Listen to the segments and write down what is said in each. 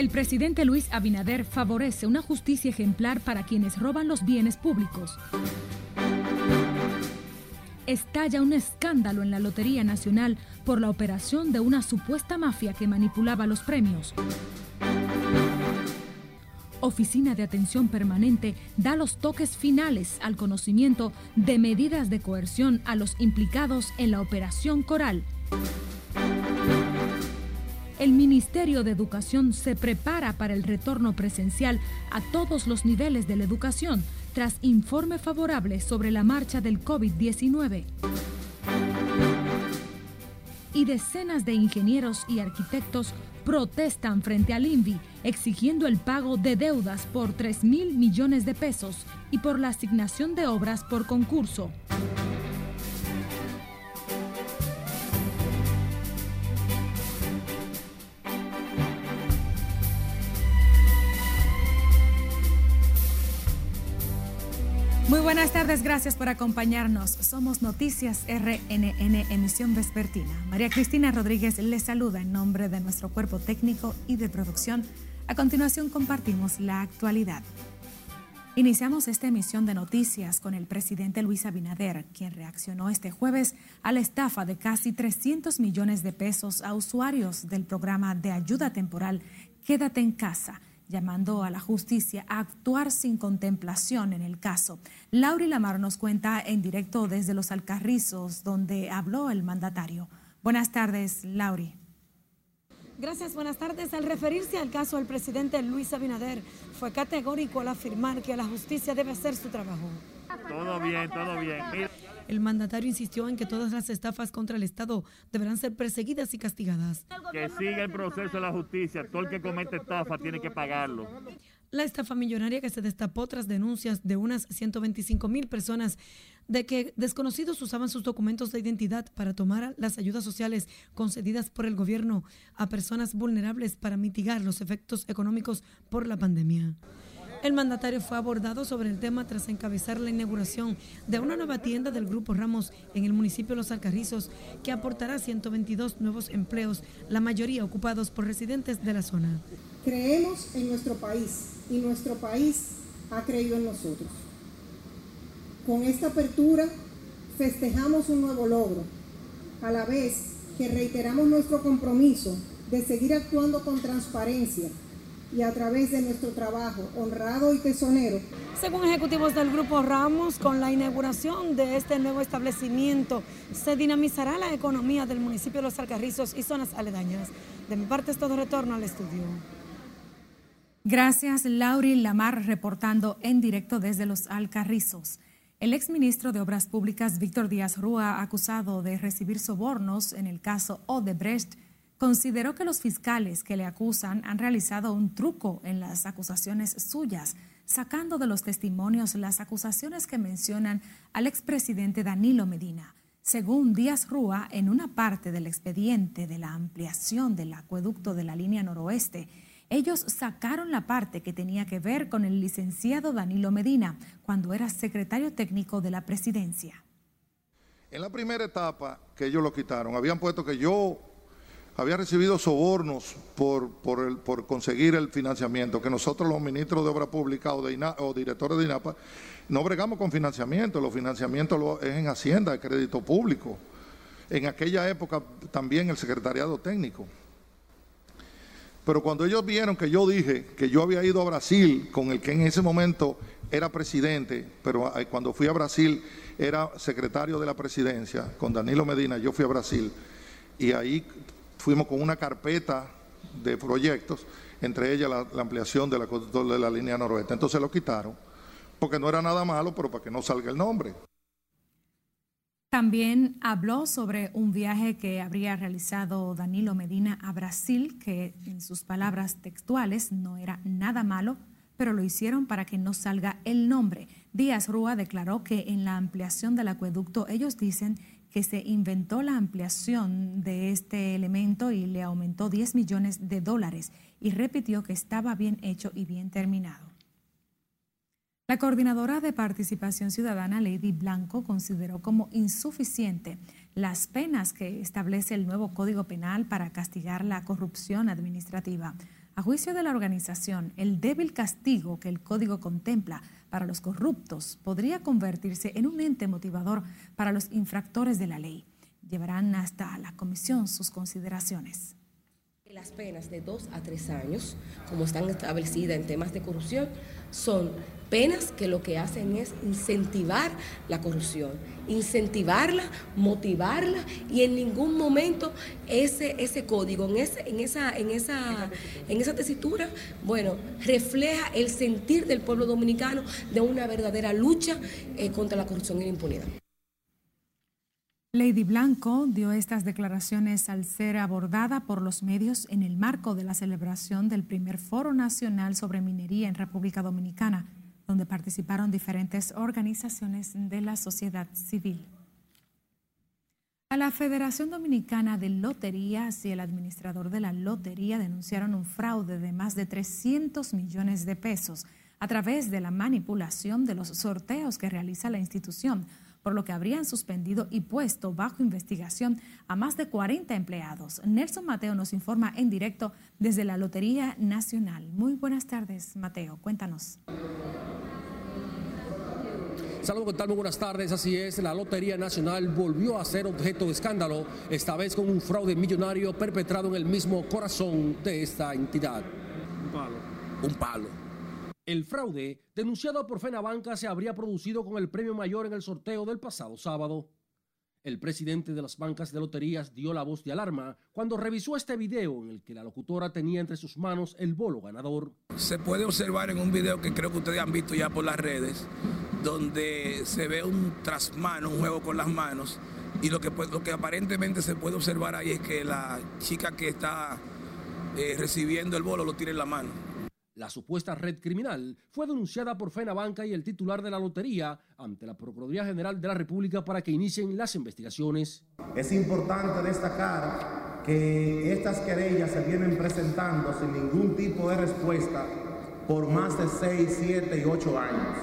El presidente Luis Abinader favorece una justicia ejemplar para quienes roban los bienes públicos. Estalla un escándalo en la Lotería Nacional por la operación de una supuesta mafia que manipulaba los premios. Oficina de Atención Permanente da los toques finales al conocimiento de medidas de coerción a los implicados en la Operación Coral. El Ministerio de Educación se prepara para el retorno presencial a todos los niveles de la educación tras informe favorable sobre la marcha del COVID-19. Y decenas de ingenieros y arquitectos protestan frente al INVI exigiendo el pago de deudas por 3 mil millones de pesos y por la asignación de obras por concurso. Muy buenas tardes, gracias por acompañarnos. Somos Noticias RNN, emisión vespertina. María Cristina Rodríguez les saluda en nombre de nuestro cuerpo técnico y de producción. A continuación compartimos la actualidad. Iniciamos esta emisión de noticias con el presidente Luis Abinader, quien reaccionó este jueves a la estafa de casi 300 millones de pesos a usuarios del programa de ayuda temporal Quédate en casa llamando a la justicia a actuar sin contemplación en el caso. Lauri Lamar nos cuenta en directo desde Los Alcarrizos, donde habló el mandatario. Buenas tardes, Lauri. Gracias, buenas tardes. Al referirse al caso del presidente Luis Abinader, fue categórico al afirmar que la justicia debe hacer su trabajo. Todo bien, todo bien. El mandatario insistió en que todas las estafas contra el Estado deberán ser perseguidas y castigadas. Que siga el proceso de la justicia. Todo el que comete estafa tiene que pagarlo. La estafa millonaria que se destapó tras denuncias de unas 125 mil personas de que desconocidos usaban sus documentos de identidad para tomar las ayudas sociales concedidas por el gobierno a personas vulnerables para mitigar los efectos económicos por la pandemia. El mandatario fue abordado sobre el tema tras encabezar la inauguración de una nueva tienda del Grupo Ramos en el municipio de Los Alcarrizos que aportará 122 nuevos empleos, la mayoría ocupados por residentes de la zona. Creemos en nuestro país y nuestro país ha creído en nosotros. Con esta apertura festejamos un nuevo logro, a la vez que reiteramos nuestro compromiso de seguir actuando con transparencia y a través de nuestro trabajo honrado y tesonero. Según ejecutivos del Grupo Ramos, con la inauguración de este nuevo establecimiento se dinamizará la economía del municipio de Los Alcarrizos y zonas aledañas. De mi parte es todo retorno al estudio. Gracias, Lauri Lamar, reportando en directo desde Los Alcarrizos. El exministro de Obras Públicas, Víctor Díaz Rúa, acusado de recibir sobornos en el caso Odebrecht, consideró que los fiscales que le acusan han realizado un truco en las acusaciones suyas, sacando de los testimonios las acusaciones que mencionan al expresidente Danilo Medina. Según Díaz Rúa, en una parte del expediente de la ampliación del acueducto de la línea noroeste, ellos sacaron la parte que tenía que ver con el licenciado Danilo Medina cuando era secretario técnico de la presidencia. En la primera etapa que ellos lo quitaron, habían puesto que yo había recibido sobornos por, por, conseguir el financiamiento, que nosotros los ministros de Obra Pública o, de directores de INAPA no bregamos con financiamiento, los financiamientos es en Hacienda, de crédito público. En aquella época también el secretariado técnico. Pero cuando ellos vieron que yo dije que yo había ido a Brasil con el que en ese momento era presidente, pero cuando fui a Brasil era secretario de la presidencia, con Danilo Medina, yo fui a Brasil y ahí fuimos con una carpeta de proyectos, entre ellas la, ampliación de la, de la línea noroeste. Entonces lo quitaron, porque no era nada malo, pero para que no salga el nombre. También habló sobre un viaje que habría realizado Danilo Medina a Brasil, que en sus palabras textuales no era nada malo, pero lo hicieron para que no salga el nombre. Díaz Rúa declaró que en la ampliación del acueducto ellos dicen que se inventó la ampliación de este elemento y le aumentó 10 millones de dólares y repitió que estaba bien hecho y bien terminado. La coordinadora de participación ciudadana, Lady Blanco, consideró como insuficiente las penas que establece el nuevo Código Penal para castigar la corrupción administrativa. A juicio de la organización, el débil castigo que el código contempla para los corruptos podría convertirse en un ente motivador para los infractores de la ley. Llevarán hasta la comisión sus consideraciones. Las penas de dos a tres años, como están establecidas en temas de corrupción, son penas que lo que hacen es incentivar la corrupción, incentivarla, motivarla y en ningún momento ese, ese código, en, ese, en, esa, en, esa, en esa tesitura, bueno, refleja el sentir del pueblo dominicano de una verdadera lucha eh, contra la corrupción y la impunidad. Lady Blanco dio estas declaraciones al ser abordada por los medios en el marco de la celebración del primer Foro Nacional sobre Minería en República Dominicana, donde participaron diferentes organizaciones de la sociedad civil. A la Federación Dominicana de Loterías y el administrador de la lotería denunciaron un fraude de más de 300 millones de pesos a través de la manipulación de los sorteos que realiza la institución por lo que habrían suspendido y puesto bajo investigación a más de 40 empleados. Nelson Mateo nos informa en directo desde la Lotería Nacional. Muy buenas tardes, Mateo. Cuéntanos. Saludos, ¿qué tal? Muy buenas tardes. Así es, la Lotería Nacional volvió a ser objeto de escándalo, esta vez con un fraude millonario perpetrado en el mismo corazón de esta entidad. Un palo. Un palo. El fraude, denunciado por Fenabanca, se habría producido con el premio mayor en el sorteo del pasado sábado. El presidente de las bancas de loterías dio la voz de alarma cuando revisó este video en el que la locutora tenía entre sus manos el bolo ganador. Se puede observar en un video que creo que ustedes han visto ya por las redes, donde se ve un trasmano, un juego con las manos, y lo que, lo que aparentemente se puede observar ahí es que la chica que está eh, recibiendo el bolo lo tiene en la mano. La supuesta red criminal fue denunciada por Banca y el titular de la lotería ante la Procuraduría General de la República para que inicien las investigaciones. Es importante destacar que estas querellas se vienen presentando sin ningún tipo de respuesta por más de 6, 7 y 8 años.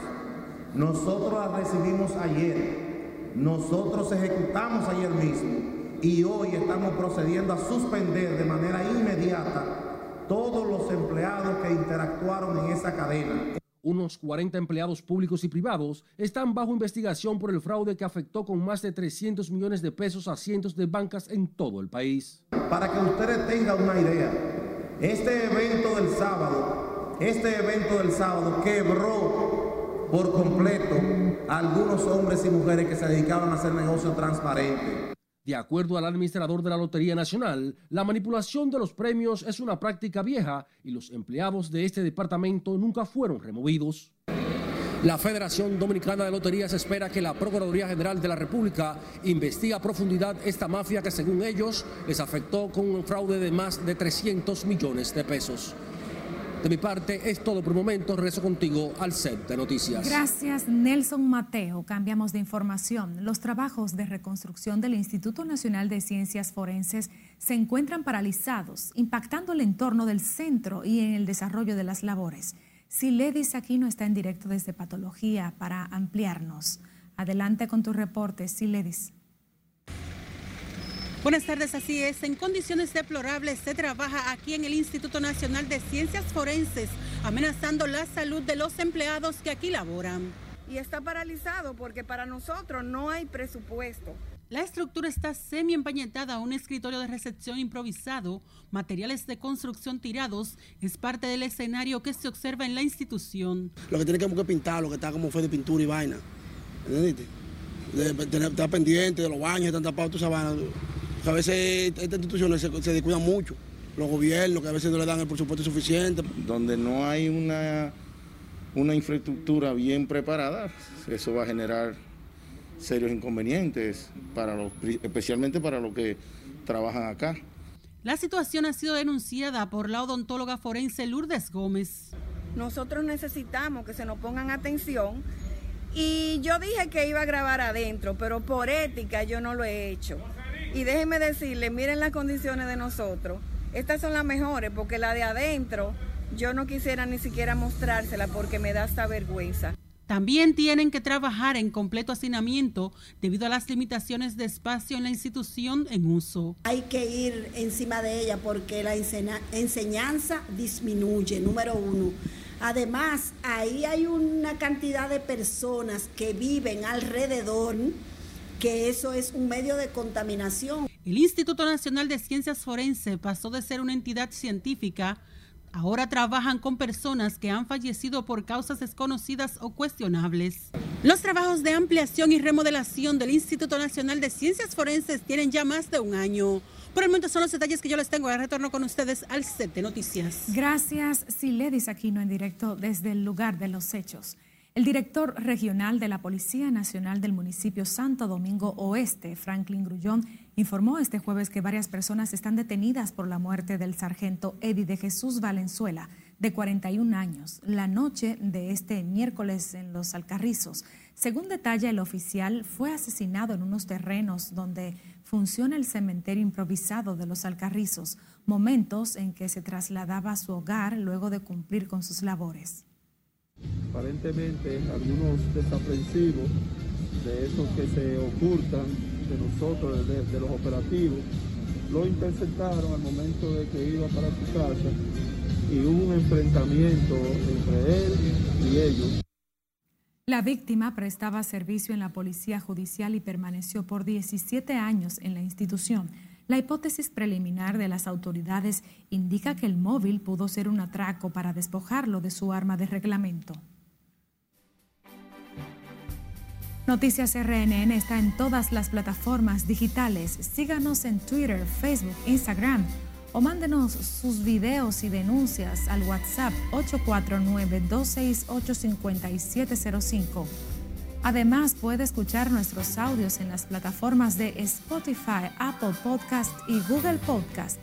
Nosotros las recibimos ayer, nosotros ejecutamos ayer mismo y hoy estamos procediendo a suspender de manera inmediata todos los empleados que interactuaron en esa cadena. Unos 40 empleados públicos y privados están bajo investigación por el fraude que afectó con más de 300 millones de pesos a cientos de bancas en todo el país. Para que ustedes tengan una idea, este evento del sábado, este evento del sábado quebró por completo a algunos hombres y mujeres que se dedicaban a hacer negocio transparente. De acuerdo al administrador de la Lotería Nacional, la manipulación de los premios es una práctica vieja y los empleados de este departamento nunca fueron removidos. La Federación Dominicana de Loterías espera que la Procuraduría General de la República investigue a profundidad esta mafia que según ellos les afectó con un fraude de más de 300 millones de pesos. De mi parte es todo por el momento. Regreso contigo al set de noticias. Gracias, Nelson Mateo. Cambiamos de información. Los trabajos de reconstrucción del Instituto Nacional de Ciencias Forenses se encuentran paralizados, impactando el entorno del centro y en el desarrollo de las labores. Siledis Aquino está en directo desde Patología para ampliarnos. Adelante con tu reporte, Siledis. Buenas tardes, así es. En condiciones deplorables se trabaja aquí en el Instituto Nacional de Ciencias Forenses, amenazando la salud de los empleados que aquí laboran. Y está paralizado porque para nosotros no hay presupuesto. La estructura está semi empañetada, un escritorio de recepción improvisado, materiales de construcción tirados, es parte del escenario que se observa en la institución. Lo que tiene que pintar, lo que está como fue de pintura y vaina. ¿Entendiste? estar pendiente de los baños, están tapados, tú sabes a veces estas instituciones se, descuidan mucho, los gobiernos que a veces no le dan el presupuesto suficiente. Donde no hay una, una infraestructura bien preparada, eso va a generar serios inconvenientes, para los, especialmente para los que trabajan acá. La situación ha sido denunciada por la odontóloga forense Lourdes Gómez. Nosotros necesitamos que se nos pongan atención y yo dije que iba a grabar adentro, pero por ética yo no lo he hecho. Y déjenme decirle, miren las condiciones de nosotros. Estas son las mejores porque la de adentro yo no quisiera ni siquiera mostrársela porque me da esta vergüenza. También tienen que trabajar en completo hacinamiento debido a las limitaciones de espacio en la institución en uso. Hay que ir encima de ella porque la enseñanza disminuye, número uno. Además, ahí hay una cantidad de personas que viven alrededor, que eso es un medio de contaminación. El Instituto Nacional de Ciencias Forenses pasó de ser una entidad científica Ahora trabajan con personas que han fallecido por causas desconocidas o cuestionables. Los trabajos de ampliación y remodelación del Instituto Nacional de Ciencias Forenses tienen ya más de un año. Por el momento son los detalles que yo les tengo. Ahora retorno con ustedes al set de noticias. Gracias, Siledis Aquino, en directo desde el lugar de los hechos. El director regional de la Policía Nacional del municipio Santo Domingo Oeste, Franklin Grullón, informó este jueves que varias personas están detenidas por la muerte del sargento Eddie de Jesús Valenzuela, de 41 años, la noche de este miércoles en Los Alcarrizos. Según detalla el oficial, fue asesinado en unos terrenos donde funciona el cementerio improvisado de Los Alcarrizos, momentos en que se trasladaba a su hogar luego de cumplir con sus labores. Aparentemente algunos desaprensivos de esos que se ocultan de nosotros, de, los operativos, lo interceptaron al momento de que iba para su casa y hubo un enfrentamiento entre él y ellos. La víctima prestaba servicio en la Policía Judicial y permaneció por 17 años en la institución. La hipótesis preliminar de las autoridades indica que el móvil pudo ser un atraco para despojarlo de su arma de reglamento. Noticias RNN está en todas las plataformas digitales. Síganos en Twitter, Facebook, Instagram o mándenos sus videos y denuncias al WhatsApp 849-268-5705. Además, puede escuchar nuestros audios en las plataformas de Spotify, Apple Podcast y Google Podcast.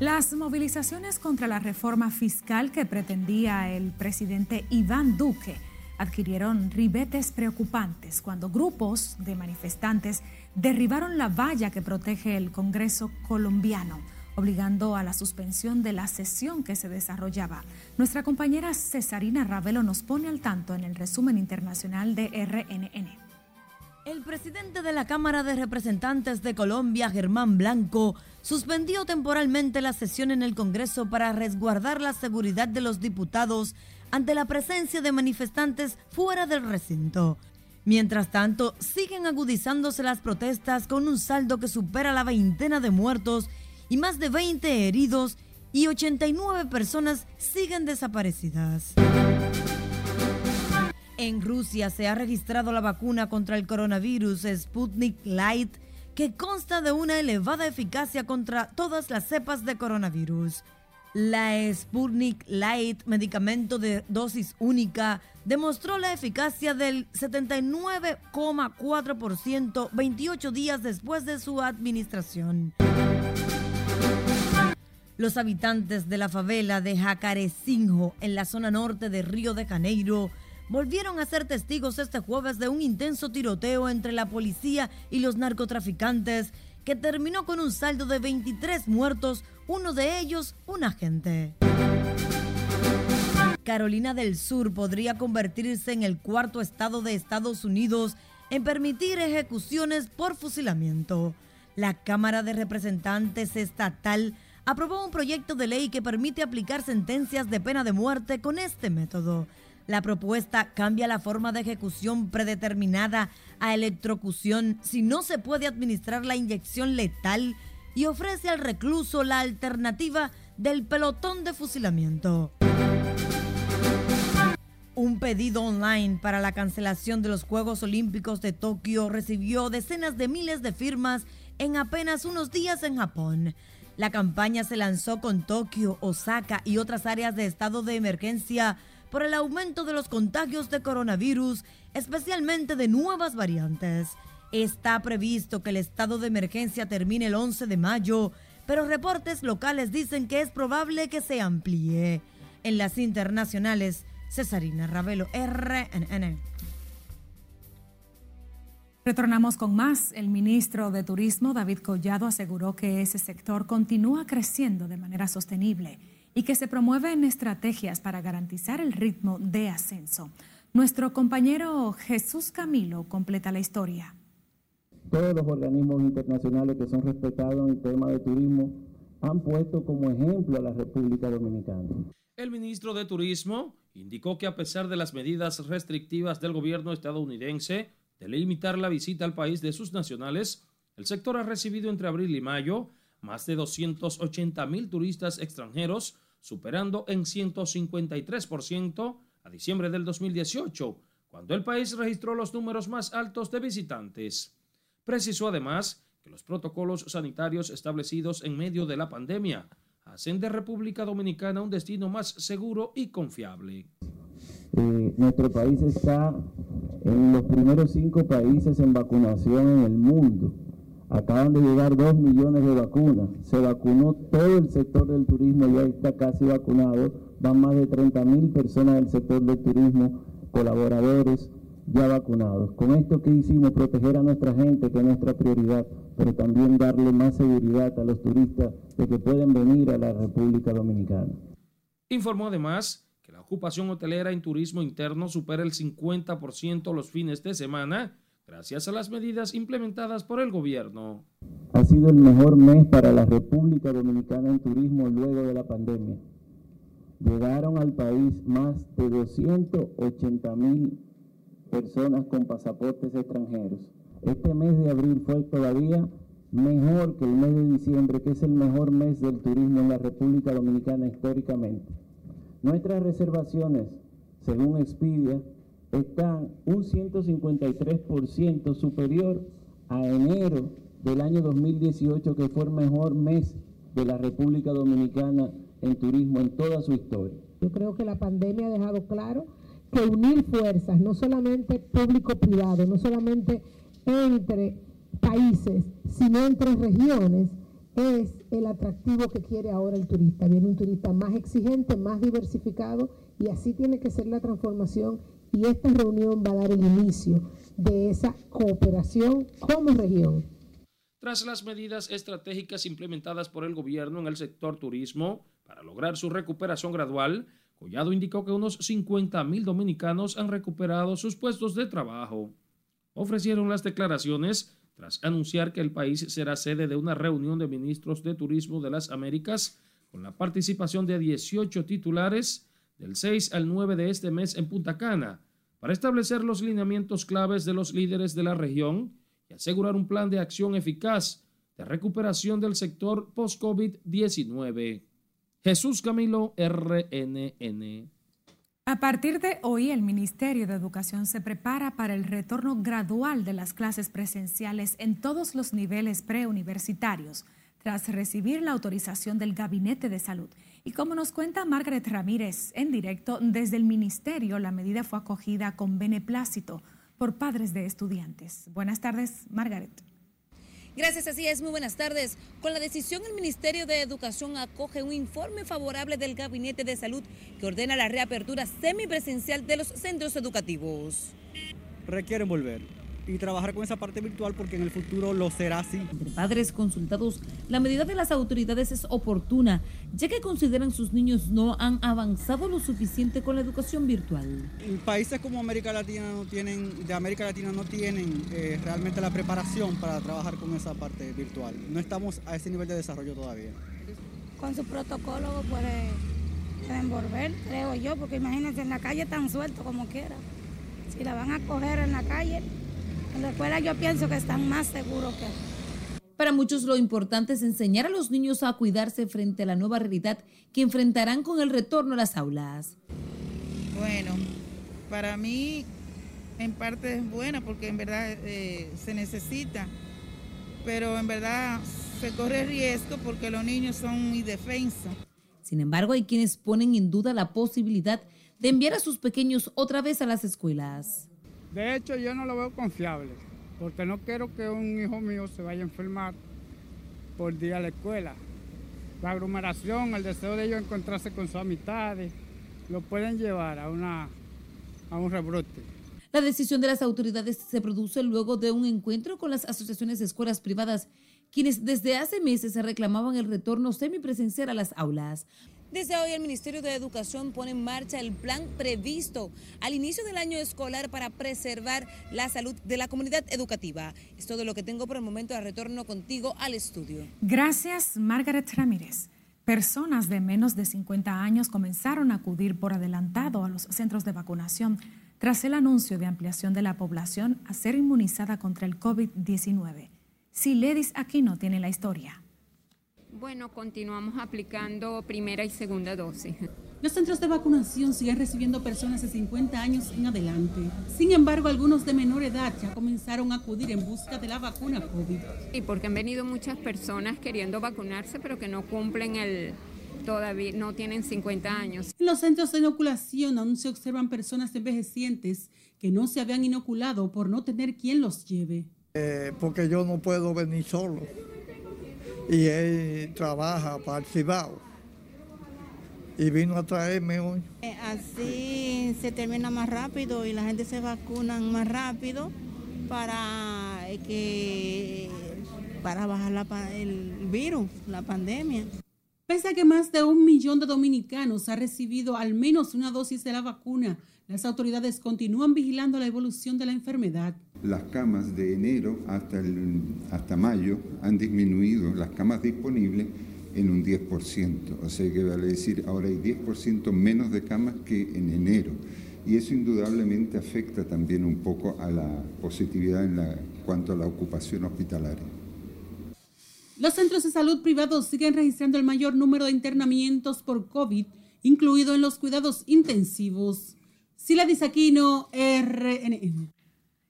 Las movilizaciones contra la reforma fiscal que pretendía el presidente Iván Duque adquirieron ribetes preocupantes cuando grupos de manifestantes derribaron la valla que protege el Congreso colombiano, obligando a la suspensión de la sesión que se desarrollaba. Nuestra compañera Cesarina Ravelo nos pone al tanto en el resumen internacional de RNN. El presidente de la Cámara de Representantes de Colombia, Germán Blanco, suspendió temporalmente la sesión en el Congreso para resguardar la seguridad de los diputados ante la presencia de manifestantes fuera del recinto. Mientras tanto, siguen agudizándose las protestas con un saldo que supera la veintena de muertos y más de 20 heridos y 89 personas siguen desaparecidas. En Rusia se ha registrado la vacuna contra el coronavirus Sputnik Light, que consta de una elevada eficacia contra todas las cepas de coronavirus. La Sputnik Light, medicamento de dosis única, demostró la eficacia del 79,4% 28 días después de su administración. Los habitantes de la favela de Jacarecinho, en la zona norte de Río de Janeiro, volvieron a ser testigos este jueves de un intenso tiroteo entre la policía y los narcotraficantes que terminó con un saldo de 23 muertos, uno de ellos un agente. Carolina del Sur podría convertirse en el cuarto estado de Estados Unidos en permitir ejecuciones por fusilamiento. La Cámara de Representantes Estatal aprobó un proyecto de ley que permite aplicar sentencias de pena de muerte con este método. La propuesta cambia la forma de ejecución predeterminada a electrocución si no se puede administrar la inyección letal y ofrece al recluso la alternativa del pelotón de fusilamiento. Un pedido online para la cancelación de los Juegos Olímpicos de Tokio recibió decenas de miles de firmas en apenas unos días en Japón. La campaña se lanzó con Tokio, Osaka y otras áreas de estado de emergencia por el aumento de los contagios de coronavirus, especialmente de nuevas variantes. Está previsto que el estado de emergencia termine el 11 de mayo, pero reportes locales dicen que es probable que se amplíe. En las internacionales, Cesarina Ravelo, RNN. Retornamos con más. El ministro de Turismo, David Collado, aseguró que ese sector continúa creciendo de manera sostenible y que se promueven estrategias para garantizar el ritmo de ascenso. Nuestro compañero Jesús Camilo completa la historia. Todos los organismos internacionales que son respetados en el tema de turismo han puesto como ejemplo a la República Dominicana. El ministro de Turismo indicó que a pesar de las medidas restrictivas del gobierno estadounidense, de limitar la visita al país de sus nacionales, el sector ha recibido entre abril y mayo más de 280 mil turistas extranjeros, superando en 153% a diciembre del 2018, cuando el país registró los números más altos de visitantes. Precisó además que los protocolos sanitarios establecidos en medio de la pandemia hacen de República Dominicana un destino más seguro y confiable. Eh, nuestro país está en los primeros cinco países en vacunación en el mundo. Acaban de llegar dos millones de vacunas. Se vacunó todo el sector del turismo, ya está casi vacunado. Van más de 30 mil personas del sector del turismo, colaboradores ya vacunados. Con esto que hicimos, proteger a nuestra gente, que es nuestra prioridad, pero también darle más seguridad a los turistas de que pueden venir a la República Dominicana. Informó además la ocupación hotelera en turismo interno supera el 50% los fines de semana, gracias a las medidas implementadas por el gobierno. Ha sido el mejor mes para la República Dominicana en turismo luego de la pandemia. Llegaron al país más de 280 mil personas con pasaportes extranjeros. Este mes de abril fue todavía mejor que el mes de diciembre, que es el mejor mes del turismo en la República Dominicana históricamente. Nuestras reservaciones, según Expedia, están un 153% superior a enero del año 2018, que fue el mejor mes de la República Dominicana en turismo en toda su historia. Yo creo que la pandemia ha dejado claro que unir fuerzas, no solamente público-privado, no solamente entre países, sino entre regiones, es el atractivo que quiere ahora el turista. Viene un turista más exigente, más diversificado y así tiene que ser la transformación y esta reunión va a dar el inicio de esa cooperación como región. Tras las medidas estratégicas implementadas por el gobierno en el sector turismo para lograr su recuperación gradual, Collado indicó que unos 50 mil dominicanos han recuperado sus puestos de trabajo. Ofrecieron las declaraciones tras anunciar que el país será sede de una reunión de ministros de Turismo de las Américas con la participación de 18 titulares del 6 al 9 de este mes en Punta Cana, para establecer los lineamientos claves de los líderes de la región y asegurar un plan de acción eficaz de recuperación del sector post-COVID-19. Jesús Camilo, RNN. A partir de hoy, el Ministerio de Educación se prepara para el retorno gradual de las clases presenciales en todos los niveles preuniversitarios, tras recibir la autorización del Gabinete de Salud. Y como nos cuenta Margaret Ramírez en directo desde el Ministerio, la medida fue acogida con beneplácito por padres de estudiantes. Buenas tardes, Margaret. Gracias, así es. Muy buenas tardes. Con la decisión, el Ministerio de Educación acoge un informe favorable del Gabinete de Salud que ordena la reapertura semipresencial de los centros educativos. Requieren volver y trabajar con esa parte virtual porque en el futuro lo será así. Entre padres consultados, la medida de las autoridades es oportuna, ya que consideran sus niños no han avanzado lo suficiente con la educación virtual. Países como América Latina no tienen, de América Latina no tienen eh, realmente la preparación para trabajar con esa parte virtual. No estamos a ese nivel de desarrollo todavía. Con su protocolo puede, pueden volver, creo yo, porque imagínense en la calle tan suelto como quiera. Si la van a coger en la calle, en la escuela yo pienso que están más seguros que... Para muchos lo importante es enseñar a los niños a cuidarse frente a la nueva realidad que enfrentarán con el retorno a las aulas. Bueno, para mí en parte es buena porque en verdad eh, se necesita, pero en verdad se corre riesgo porque los niños son muy defensos. Sin embargo, hay quienes ponen en duda la posibilidad de enviar a sus pequeños otra vez a las escuelas. De hecho, yo no lo veo confiable, porque no quiero que un hijo mío se vaya a enfermar por día a la escuela. La aglomeración, el deseo de ellos encontrarse con sus amistades, lo pueden llevar a, una, a un rebrote. La decisión de las autoridades se produce luego de un encuentro con las asociaciones de escuelas privadas, quienes desde hace meses se reclamaban el retorno semipresencial a las aulas. Desde hoy el Ministerio de Educación pone en marcha el plan previsto al inicio del año escolar para preservar la salud de la comunidad educativa. Es todo lo que tengo por el momento. retorno contigo al estudio. Gracias, Margaret Ramírez. Personas de menos de 50 años comenzaron a acudir por adelantado a los centros de vacunación tras el anuncio de ampliación de la población a ser inmunizada contra el COVID-19. Siledis Aquino tiene la historia. Bueno, continuamos aplicando primera y segunda dosis. Los centros de vacunación siguen recibiendo personas de 50 años en adelante. Sin embargo, algunos de menor edad ya comenzaron a acudir en busca de la vacuna COVID. Y porque han venido muchas personas queriendo vacunarse, pero que no cumplen el, todavía no tienen 50 años. En los centros de inoculación aún se observan personas envejecientes que no se habían inoculado por no tener quien los lleve. Eh, porque yo no puedo venir solo y él trabaja para el Cibao y vino a traerme hoy. Eh, así se termina más rápido y la gente se vacuna más rápido para eh, que para bajar el virus, la pandemia. Pese a que más de un millón de dominicanos ha recibido al menos una dosis de la vacuna, las autoridades continúan vigilando la evolución de la enfermedad. Las camas de enero hasta, el, hasta mayo han disminuido, las camas disponibles, en un 10%. O sea que vale decir, ahora hay 10% menos de camas que en enero. Y eso indudablemente afecta también un poco a la positividad en la, cuanto a la ocupación hospitalaria. Los centros de salud privados siguen registrando el mayor número de internamientos por COVID, incluido en los cuidados intensivos. Sila Disaquino, RNN.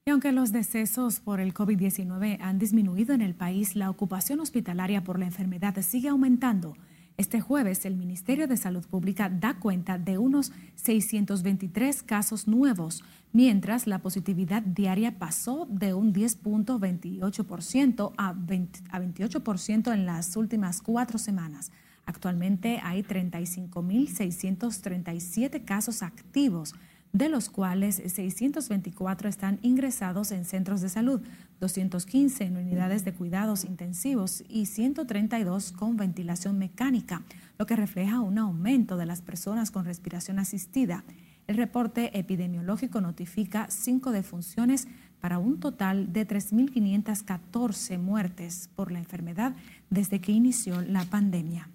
Y aunque los decesos por el COVID-19 han disminuido en el país, la ocupación hospitalaria por la enfermedad sigue aumentando. Este jueves, el Ministerio de Salud Pública da cuenta de unos 623 casos nuevos, mientras la positividad diaria pasó de un 10.28% a, 28% en las últimas cuatro semanas. Actualmente hay 35.637 casos activos, de los cuales 624 están ingresados en centros de salud, 215 en unidades de cuidados intensivos y 132 con ventilación mecánica, lo que refleja un aumento de las personas con respiración asistida. El reporte epidemiológico notifica cinco defunciones para un total de 3.514 muertes por la enfermedad desde que inició la pandemia.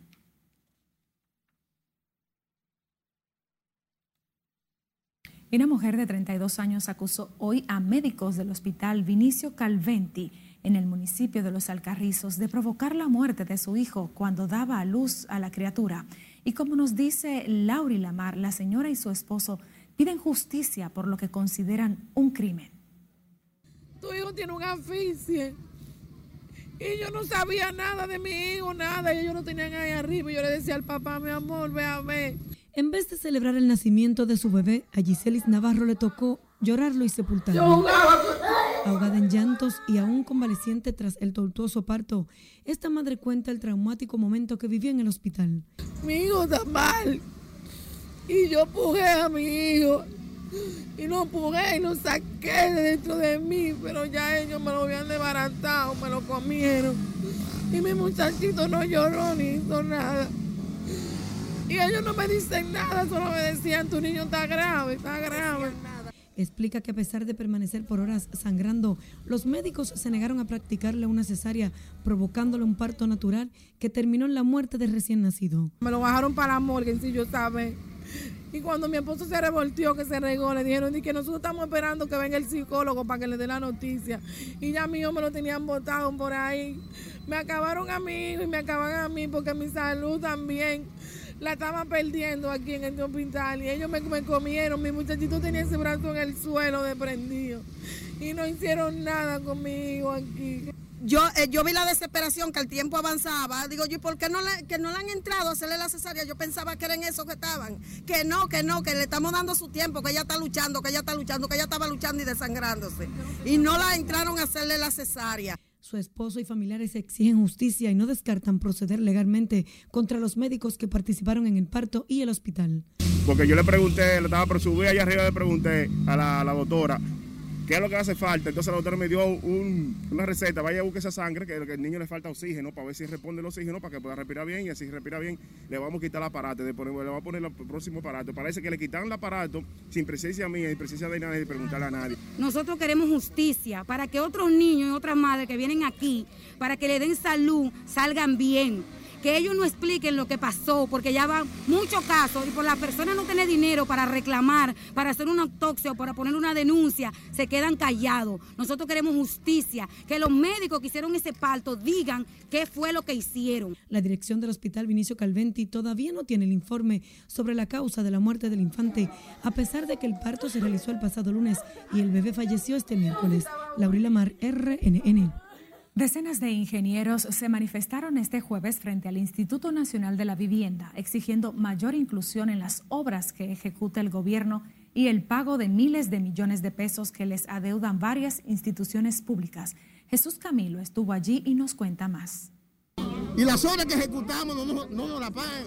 Una mujer de 32 años acusó hoy a médicos del hospital Vinicio Calventi en el municipio de Los Alcarrizos de provocar la muerte de su hijo cuando daba a luz a la criatura. Y como nos dice Lauri Lamar, la señora y su esposo piden justicia por lo que consideran un crimen. Tu hijo tiene un asfixia y yo no sabía nada de mi hijo, nada. Y ellos lo tenían ahí arriba. Y yo le decía al papá, mi amor, véame. En vez de celebrar el nacimiento de su bebé, a Giselis Navarro le tocó llorarlo y sepultarlo. Ahogada en llantos y aún convaleciente tras el tortuoso parto, esta madre cuenta el traumático momento que vivió en el hospital. Mi hijo está mal y yo pujé a mi hijo y lo pujé y lo saqué de dentro de mí, pero ya ellos me lo habían desbaratado, me lo comieron y mi muchachito no lloró ni hizo nada. Y ellos no me dicen nada, solo me decían, tu niño está grave, está grave. Explica que a pesar de permanecer por horas sangrando, los médicos se negaron a practicarle una cesárea, provocándole un parto natural que terminó en la muerte del recién nacido. Me lo bajaron para la morgue, si yo sabe. Y cuando mi esposo se revoltió, que se regó, le dijeron que nosotros estamos esperando que venga el psicólogo para que le dé la noticia. Y ya mío me lo tenían botado por ahí. Me acabaron a mí y me acaban a mí porque mi salud también la estaba perdiendo aquí en este hospital y ellos me, comieron. Mi muchachito tenía ese brazo en el suelo desprendido y no hicieron nada conmigo aquí. Yo, eh, yo vi la desesperación que el tiempo avanzaba. Digo, yo, ¿por qué no que no le han entrado a hacerle la cesárea? Yo pensaba que eran esos que estaban. Que no, que no, que le estamos dando su tiempo, que ella está luchando, que ella está luchando, que ella estaba luchando y desangrándose. Y no la entraron a hacerle la cesárea. Su esposo y familiares exigen justicia y no descartan proceder legalmente contra los médicos que participaron en el parto y el hospital. Porque yo le pregunté, le estaba por subir allá arriba, le pregunté a la, a la doctora ¿Qué es lo que hace falta? Entonces la doctora me dio una receta, vaya a buscar esa sangre, que, al niño le falta oxígeno, para ver si responde el oxígeno, para que pueda respirar bien, y así respira bien, le vamos a quitar el aparato, le vamos a poner el próximo aparato. Parece que le quitaron el aparato sin presencia mía y presencia de nadie, y preguntarle a nadie. Nosotros queremos justicia para que otros niños y otras madres que vienen aquí, para que le den salud, salgan bien que ellos no expliquen lo que pasó, porque ya van muchos casos y por las personas no tener dinero para reclamar, para hacer una autopsia o para poner una denuncia, se quedan callados. Nosotros queremos justicia, que los médicos que hicieron ese parto digan qué fue lo que hicieron. La dirección del hospital Vinicio Calventi todavía no tiene el informe sobre la causa de la muerte del infante, a pesar de que el parto se realizó el pasado lunes y el bebé falleció este miércoles. Laurila Mar, RNN. Decenas de ingenieros se manifestaron este jueves frente al Instituto Nacional de la Vivienda, exigiendo mayor inclusión en las obras que ejecuta el gobierno y el pago de miles de millones de pesos que les adeudan varias instituciones públicas. Jesús Camilo estuvo allí y nos cuenta más. Y las obras que ejecutamos no, no, no nos la pagan.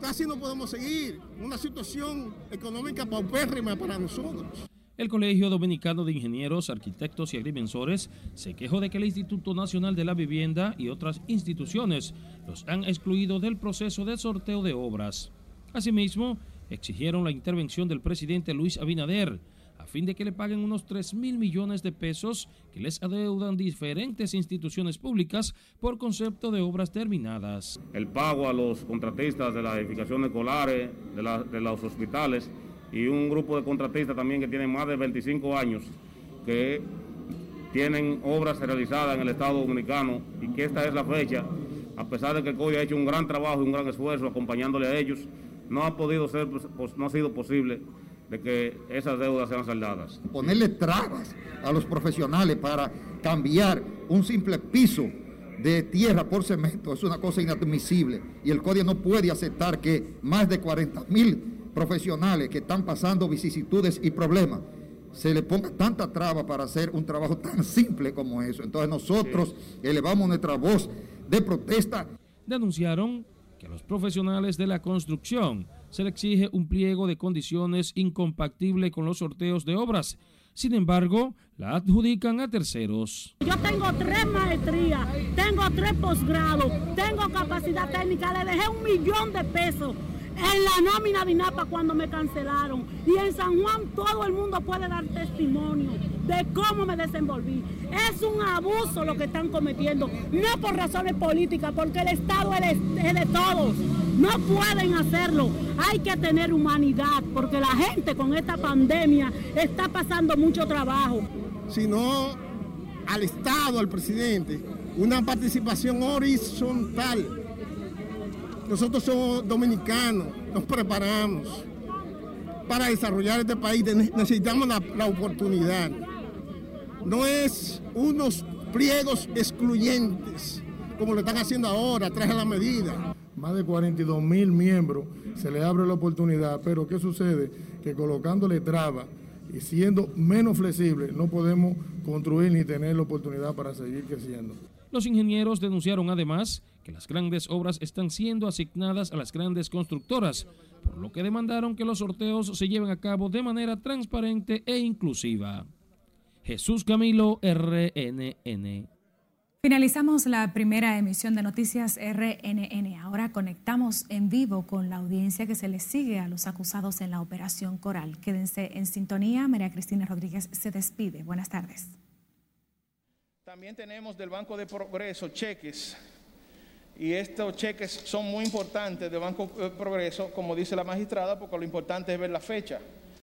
Casi no podemos seguir. Una situación económica paupérrima para nosotros. El Colegio Dominicano de Ingenieros, Arquitectos y Agrimensores se quejó de que el Instituto Nacional de la Vivienda y otras instituciones los han excluido del proceso de sorteo de obras. Asimismo, exigieron la intervención del presidente Luis Abinader a fin de que le paguen unos 3 mil millones de pesos que les adeudan diferentes instituciones públicas por concepto de obras terminadas. El pago a los contratistas de las edificaciones escolares, de, de los hospitales, y un grupo de contratistas también que tienen más de 25 años que tienen obras realizadas en el Estado Dominicano y que esta es la fecha, a pesar de que el COI ha hecho un gran trabajo y un gran esfuerzo acompañándole a ellos, no ha podido ser, pues, pues, no ha sido posible de que esas deudas sean saldadas. Ponerle trabas a los profesionales para cambiar un simple piso de tierra por cemento es una cosa inadmisible y el CODIA no puede aceptar que más de 40 mil profesionales que están pasando vicisitudes y problemas, se le ponga tanta traba para hacer un trabajo tan simple como eso. Entonces nosotros elevamos nuestra voz de protesta. Denunciaron que a los profesionales de la construcción se le exige un pliego de condiciones incompatible con los sorteos de obras. Sin embargo, la adjudican a terceros. Yo tengo tres maestrías, tengo tres posgrados, tengo capacidad técnica, le dejé un millón de pesos en la nómina de INAPA cuando me cancelaron. Y en San Juan todo el mundo puede dar testimonio de cómo me desenvolví. Es un abuso lo que están cometiendo, no por razones políticas, porque el Estado es de todos. No pueden hacerlo. Hay que tener humanidad, porque la gente con esta pandemia está pasando mucho trabajo. Sino al Estado, al presidente, una participación horizontal nosotros somos dominicanos, nos preparamos para desarrollar este país, necesitamos la, oportunidad. No es unos pliegos excluyentes, como lo están haciendo ahora, traje la medida. Más de 42 mil miembros se le abre la oportunidad, pero ¿qué sucede? Que colocándole trabas y siendo menos flexible no podemos construir ni tener la oportunidad para seguir creciendo. Los ingenieros denunciaron además que las grandes obras están siendo asignadas a las grandes constructoras, por lo que demandaron que los sorteos se lleven a cabo de manera transparente e inclusiva. Jesús Camilo, RNN. Finalizamos la primera emisión de Noticias RNN. Ahora conectamos en vivo con la audiencia que se les sigue a los acusados en la Operación Coral. Quédense en sintonía. María Cristina Rodríguez se despide. Buenas tardes. También tenemos del Banco de Progreso cheques y estos cheques son muy importantes del Banco de Progreso, como dice la magistrada, porque lo importante es ver la fecha.